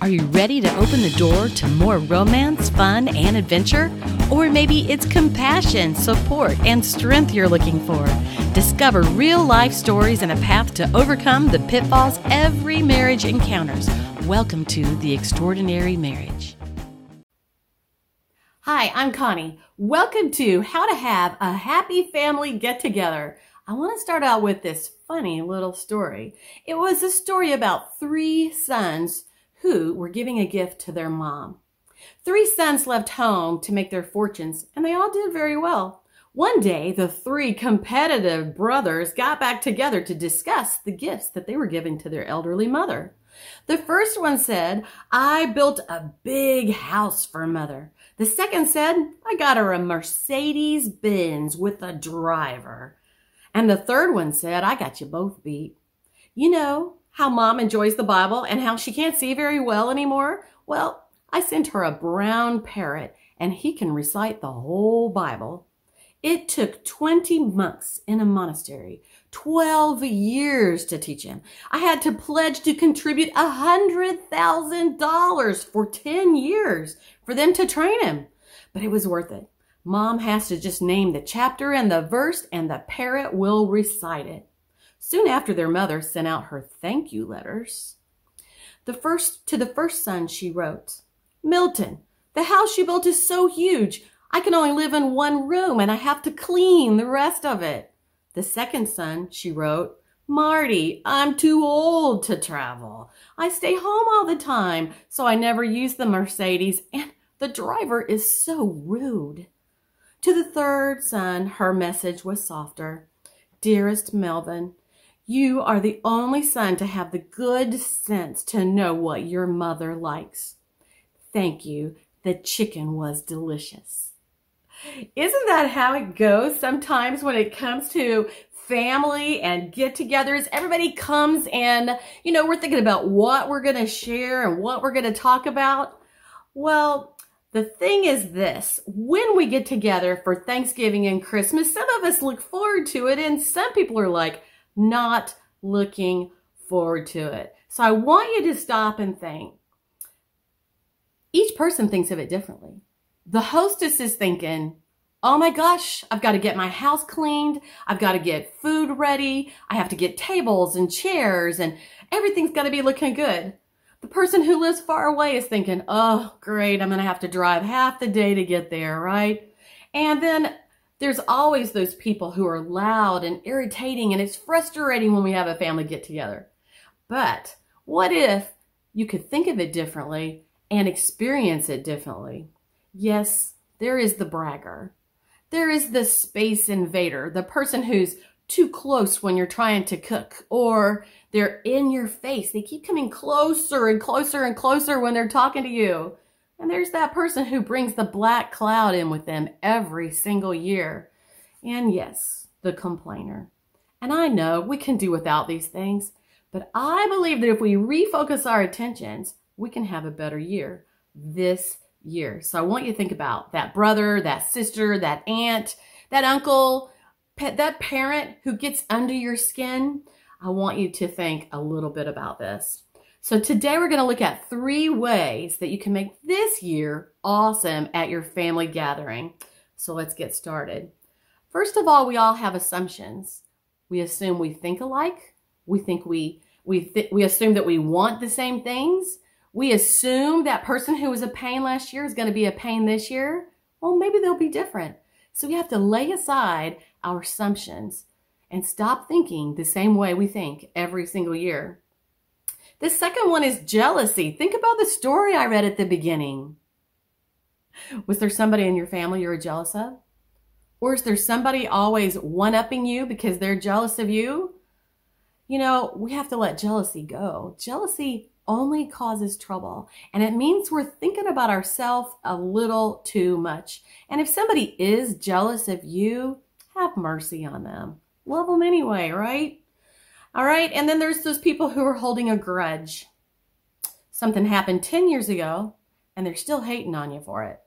Are you ready to open the door to more romance, fun, and adventure? Or maybe it's compassion, support, and strength you're looking for. Discover real life stories and a path to overcome the pitfalls every marriage encounters. Welcome to The Extraordinary Marriage. Hi, I'm Connie. Welcome to How to Have a Happy Family Get Together. I want to start out with this funny little story. It was a story about three sons who were giving a gift to their mom. Three sons left home to make their fortunes, and they all did very well. One day, the three competitive brothers got back together to discuss the gifts that they were giving to their elderly mother. The first one said, I built a big house for mother. The second said, I got her a Mercedes Benz with a driver. And the third one said, I got you both beat. You know, how mom enjoys the Bible and how she can't see very well anymore? Well, I sent her a brown parrot and he can recite the whole Bible. It took 20 months in a monastery, 12 years to teach him. I had to pledge to contribute $100,000 for 10 years for them to train him. But it was worth it. Mom has to just name the chapter and the verse and the parrot will recite it. Soon after their mother sent out her thank you letters. The first to the first son she wrote, Milton, the house you built is so huge. I can only live in one room and I have to clean the rest of it. The second son she wrote, Marty, I'm too old to travel. I stay home all the time, so I never use the Mercedes and the driver is so rude. To the third son, her message was softer. Dearest Melvin, you are the only son to have the good sense to know what your mother likes. Thank you. The chicken was delicious. Isn't that how it goes sometimes when it comes to family and get togethers? Everybody comes and, you know, we're thinking about what we're going to share and what we're going to talk about. Well, the thing is this, when we get together for Thanksgiving and Christmas, some of us look forward to it and some people are like, not looking forward to it. So I want you to stop and think. Each person thinks of it differently. The hostess is thinking, oh my gosh, I've got to get my house cleaned. I've got to get food ready. I have to get tables and chairs and everything's got to be looking good. The person who lives far away is thinking, oh, great, I'm going to have to drive half the day to get there, right? And then there's always those people who are loud and irritating, and it's frustrating when we have a family get together. But what if you could think of it differently and experience it differently? Yes, there is the bragger. There is the space invader, the person who's too close when you're trying to cook, or they're in your face. They keep coming closer and closer and closer when they're talking to you. And there's that person who brings the black cloud in with them every single year. And yes, the complainer. And I know we can do without these things, but I believe that if we refocus our attentions, we can have a better year this year. So I want you to think about that brother, that sister, that aunt, that uncle, that parent who gets under your skin. I want you to think a little bit about this. So today we're going to look at three ways that you can make this year awesome at your family gathering. So let's get started. First of all, we all have assumptions. We assume we think alike. We think we we th- we assume that we want the same things. We assume that person who was a pain last year is going to be a pain this year. Well, maybe they'll be different. So we have to lay aside our assumptions and stop thinking the same way we think every single year. The second one is jealousy. Think about the story I read at the beginning. Was there somebody in your family you were jealous of? Or is there somebody always one upping you because they're jealous of you? You know, we have to let jealousy go. Jealousy only causes trouble, and it means we're thinking about ourselves a little too much. And if somebody is jealous of you, have mercy on them. Love them anyway, right? All right. And then there's those people who are holding a grudge. Something happened 10 years ago and they're still hating on you for it.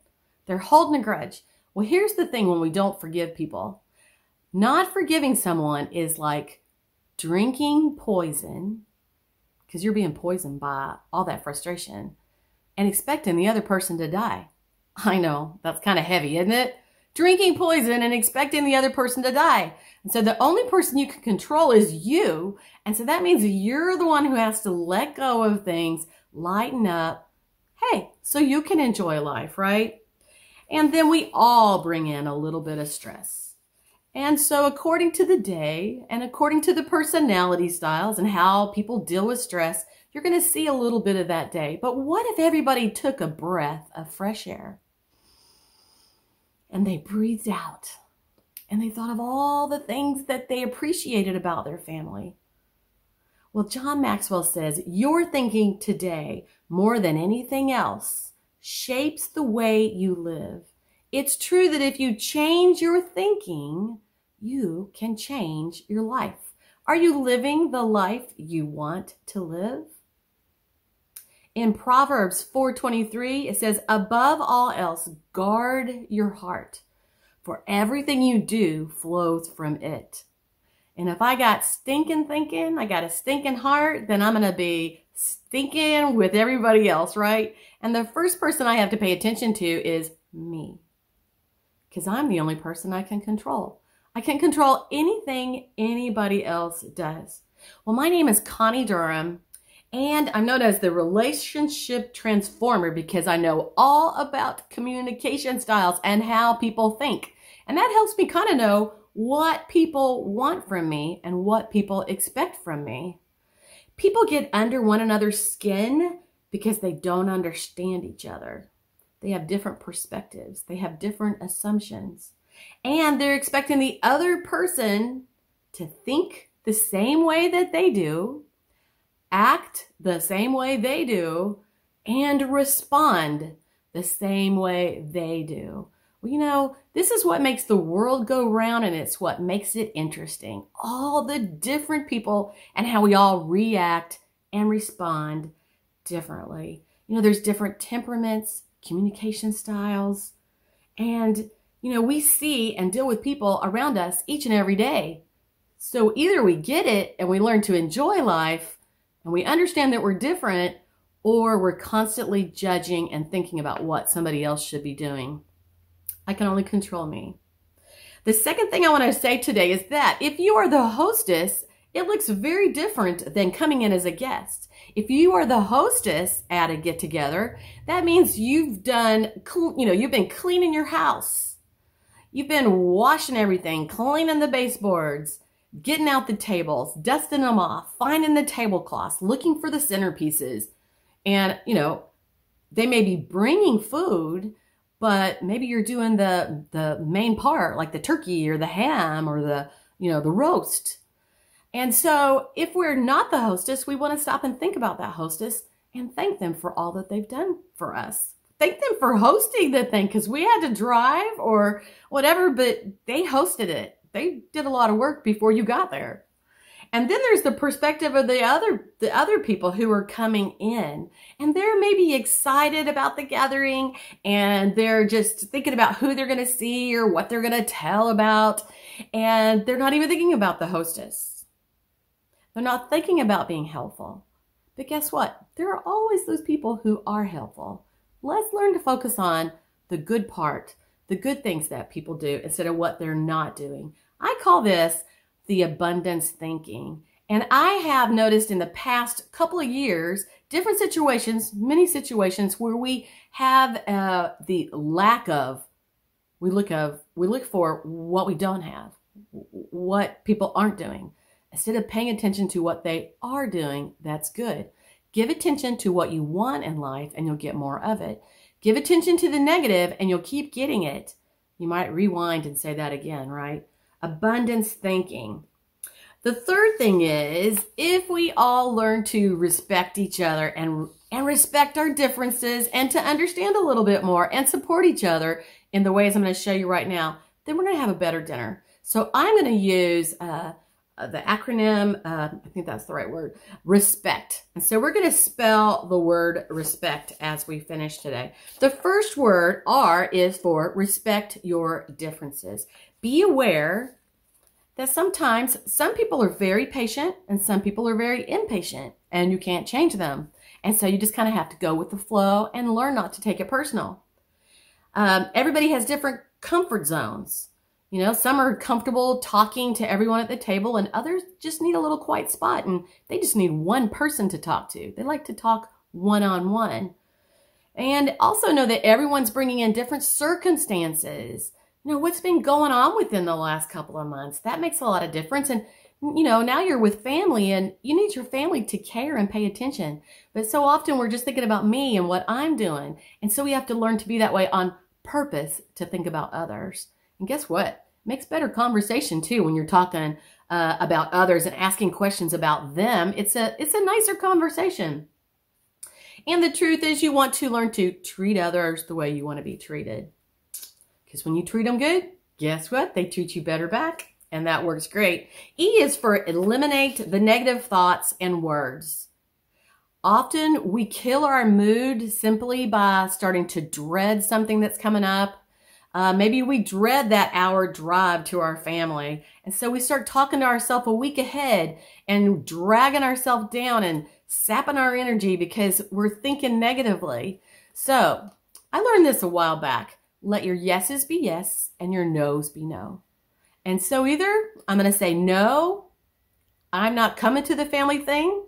They're holding a grudge. Well, here's the thing when we don't forgive people not forgiving someone is like drinking poison, because you're being poisoned by all that frustration and expecting the other person to die. I know, that's kind of heavy, isn't it? Drinking poison and expecting the other person to die. And so the only person you can control is you. And so that means you're the one who has to let go of things, lighten up. Hey, so you can enjoy life, right? And then we all bring in a little bit of stress. And so, according to the day and according to the personality styles and how people deal with stress, you're going to see a little bit of that day. But what if everybody took a breath of fresh air and they breathed out and they thought of all the things that they appreciated about their family? Well, John Maxwell says, Your thinking today, more than anything else, shapes the way you live. It's true that if you change your thinking, you can change your life. Are you living the life you want to live? In Proverbs 4:23 it says above all else guard your heart for everything you do flows from it. And if I got stinking thinking, I got a stinking heart, then I'm going to be stinking with everybody else, right? And the first person I have to pay attention to is me. Because I'm the only person I can control. I can control anything anybody else does. Well, my name is Connie Durham, and I'm known as the relationship transformer because I know all about communication styles and how people think. And that helps me kind of know what people want from me and what people expect from me. People get under one another's skin because they don't understand each other. They have different perspectives, they have different assumptions, and they're expecting the other person to think the same way that they do act the same way they do, and respond the same way they do. Well, you know, this is what makes the world go round and it's what makes it interesting. All the different people and how we all react and respond differently. You know, there's different temperaments, communication styles, and, you know, we see and deal with people around us each and every day. So either we get it and we learn to enjoy life, and we understand that we're different, or we're constantly judging and thinking about what somebody else should be doing. I can only control me. The second thing I want to say today is that if you are the hostess, it looks very different than coming in as a guest. If you are the hostess at a get together, that means you've done, you know, you've been cleaning your house. You've been washing everything, cleaning the baseboards, getting out the tables, dusting them off, finding the tablecloths, looking for the centerpieces. And, you know, they may be bringing food, but maybe you're doing the the main part like the turkey or the ham or the, you know, the roast. And so, if we're not the hostess, we want to stop and think about that hostess and thank them for all that they've done for us. Thank them for hosting the thing because we had to drive or whatever, but they hosted it they did a lot of work before you got there. And then there's the perspective of the other the other people who are coming in and they're maybe excited about the gathering and they're just thinking about who they're going to see or what they're going to tell about and they're not even thinking about the hostess. They're not thinking about being helpful. But guess what? There are always those people who are helpful. Let's learn to focus on the good part, the good things that people do instead of what they're not doing. I call this the abundance thinking. And I have noticed in the past couple of years, different situations, many situations where we have uh, the lack of, we look of, we look for what we don't have, what people aren't doing. Instead of paying attention to what they are doing, that's good. Give attention to what you want in life and you'll get more of it. Give attention to the negative and you'll keep getting it. You might rewind and say that again, right? abundance thinking. The third thing is if we all learn to respect each other and and respect our differences and to understand a little bit more and support each other in the ways I'm going to show you right now, then we're going to have a better dinner. So I'm going to use uh, the acronym, uh, I think that's the right word, respect. And so we're going to spell the word respect as we finish today. The first word, R, is for respect your differences. Be aware that sometimes some people are very patient and some people are very impatient and you can't change them. And so you just kind of have to go with the flow and learn not to take it personal. Um, everybody has different comfort zones. You know, some are comfortable talking to everyone at the table, and others just need a little quiet spot and they just need one person to talk to. They like to talk one on one. And also know that everyone's bringing in different circumstances. You know, what's been going on within the last couple of months? That makes a lot of difference. And, you know, now you're with family and you need your family to care and pay attention. But so often we're just thinking about me and what I'm doing. And so we have to learn to be that way on purpose to think about others. And guess what? It makes better conversation too when you're talking uh, about others and asking questions about them. It's a it's a nicer conversation. And the truth is, you want to learn to treat others the way you want to be treated. Because when you treat them good, guess what? They treat you better back. And that works great. E is for eliminate the negative thoughts and words. Often we kill our mood simply by starting to dread something that's coming up. Uh, maybe we dread that hour drive to our family. And so we start talking to ourselves a week ahead and dragging ourselves down and sapping our energy because we're thinking negatively. So I learned this a while back. Let your yeses be yes and your no's be no. And so either I'm going to say no, I'm not coming to the family thing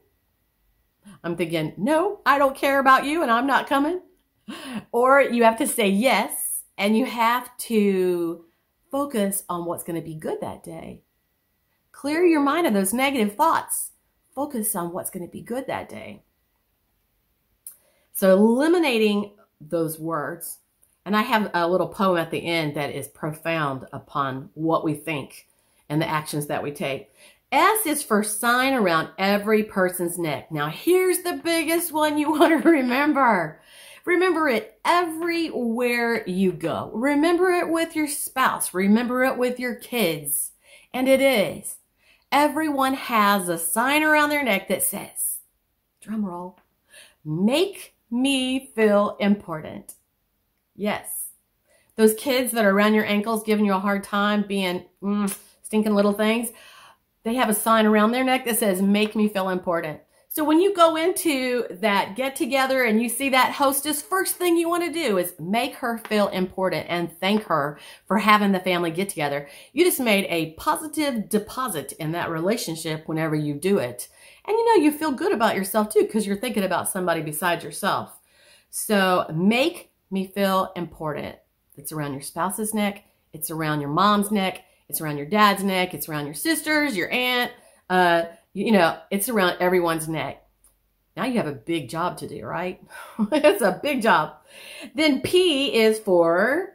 I'm thinking, no, I don't care about you and I'm not coming. Or you have to say yes and you have to focus on what's going to be good that day. Clear your mind of those negative thoughts. Focus on what's going to be good that day. So eliminating those words. And I have a little poem at the end that is profound upon what we think and the actions that we take. S is for sign around every person's neck. Now, here's the biggest one you want to remember. Remember it everywhere you go. Remember it with your spouse. Remember it with your kids. And it is. Everyone has a sign around their neck that says, drum roll, make me feel important. Yes. Those kids that are around your ankles giving you a hard time being mm, stinking little things they have a sign around their neck that says, make me feel important. So when you go into that get together and you see that hostess, first thing you want to do is make her feel important and thank her for having the family get together. You just made a positive deposit in that relationship whenever you do it. And you know, you feel good about yourself too because you're thinking about somebody besides yourself. So make me feel important. It's around your spouse's neck. It's around your mom's neck. It's around your dad's neck. It's around your sisters, your aunt. Uh, you, know, it's around everyone's neck. Now you have a big job to do, right? it's a big job. Then P is for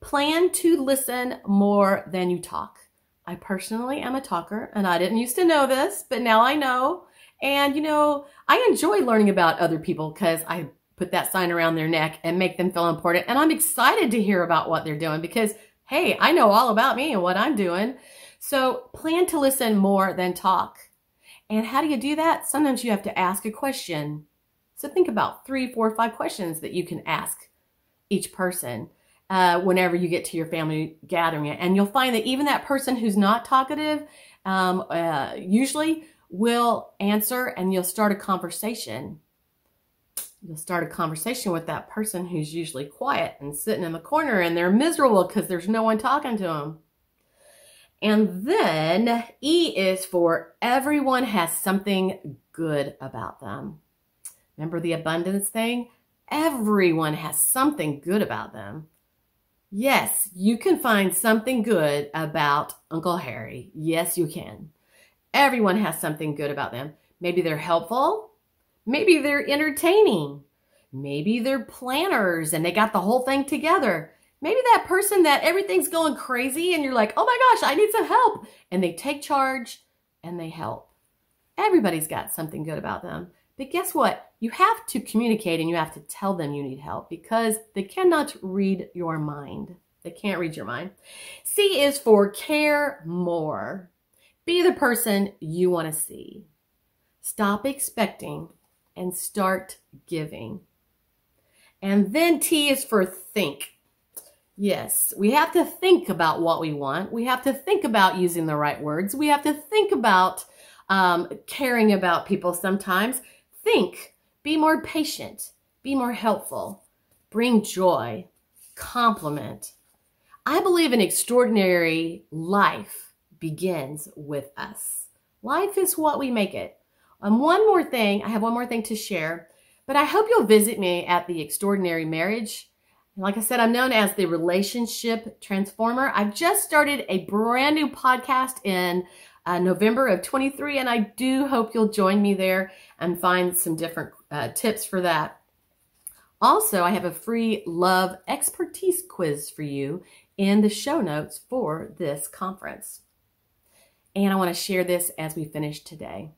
plan to listen more than you talk. I personally am a talker and I didn't used to know this, but now I know. And you know, I enjoy learning about other people because I put that sign around their neck and make them feel important. And I'm excited to hear about what they're doing because hey, I know all about me and what I'm doing. So plan to listen more than talk. And how do you do that? Sometimes you have to ask a question. So think about three, four, five questions that you can ask each person uh, whenever you get to your family gathering. And you'll find that even that person who's not talkative um, uh, usually will answer and you'll start a conversation you'll start a conversation with that person who's usually quiet and sitting in the corner and they're miserable because there's no one talking to them. And then E is for everyone has something good about them. Remember the abundance thing? Everyone has something good about them. Yes, you can find something good about Uncle Harry. Yes, you can. Everyone has something good about them. Maybe they're helpful. Maybe they're entertaining. Maybe they're planners and they got the whole thing together. Maybe that person that everything's going crazy and you're like, oh my gosh, I need some help. And they take charge and they help. Everybody's got something good about them. But guess what? You have to communicate and you have to tell them you need help because they cannot read your mind. They can't read your mind. C is for care more. Be the person you want to see. Stop expecting and start giving. And then T is for think. Yes, we have to think about what we want. We have to think about using the right words. We have to think about um, caring about people sometimes. Think, be more patient, be more helpful, bring joy, compliment. I believe an extraordinary life begins with us. Life is what we make it. And um, one more thing, I have one more thing to share, but I hope you'll visit me at the Extraordinary Marriage like I said, I'm known as the relationship transformer. I've just started a brand new podcast in uh, November of 23, and I do hope you'll join me there and find some different uh, tips for that. Also, I have a free love expertise quiz for you in the show notes for this conference. And I want to share this as we finish today.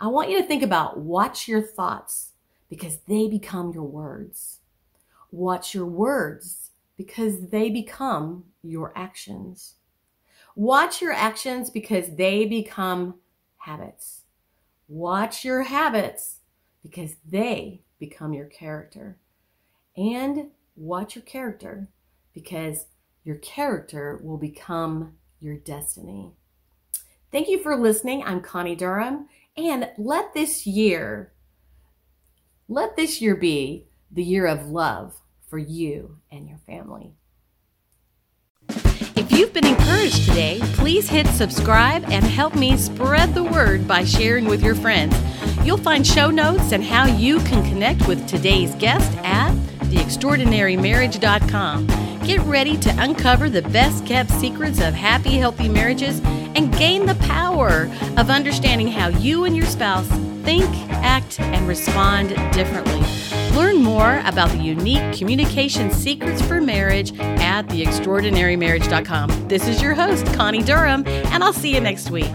I want you to think about watch your thoughts because they become your words. Watch your words because they become your actions. Watch your actions because they become habits. Watch your habits because they become your character. And watch your character because your character will become your destiny. Thank you for listening. I'm Connie Durham. And let this year, let this year be the year of love for you and your family. If you've been encouraged today, please hit subscribe and help me spread the word by sharing with your friends. You'll find show notes and how you can connect with today's guest at theextraordinarymarriage.com. Get ready to uncover the best kept secrets of happy, healthy marriages and gain the power of understanding how you and your spouse think, act, and respond differently. Learn more about the unique communication secrets for marriage at theextraordinarymarriage.com. This is your host, Connie Durham, and I'll see you next week.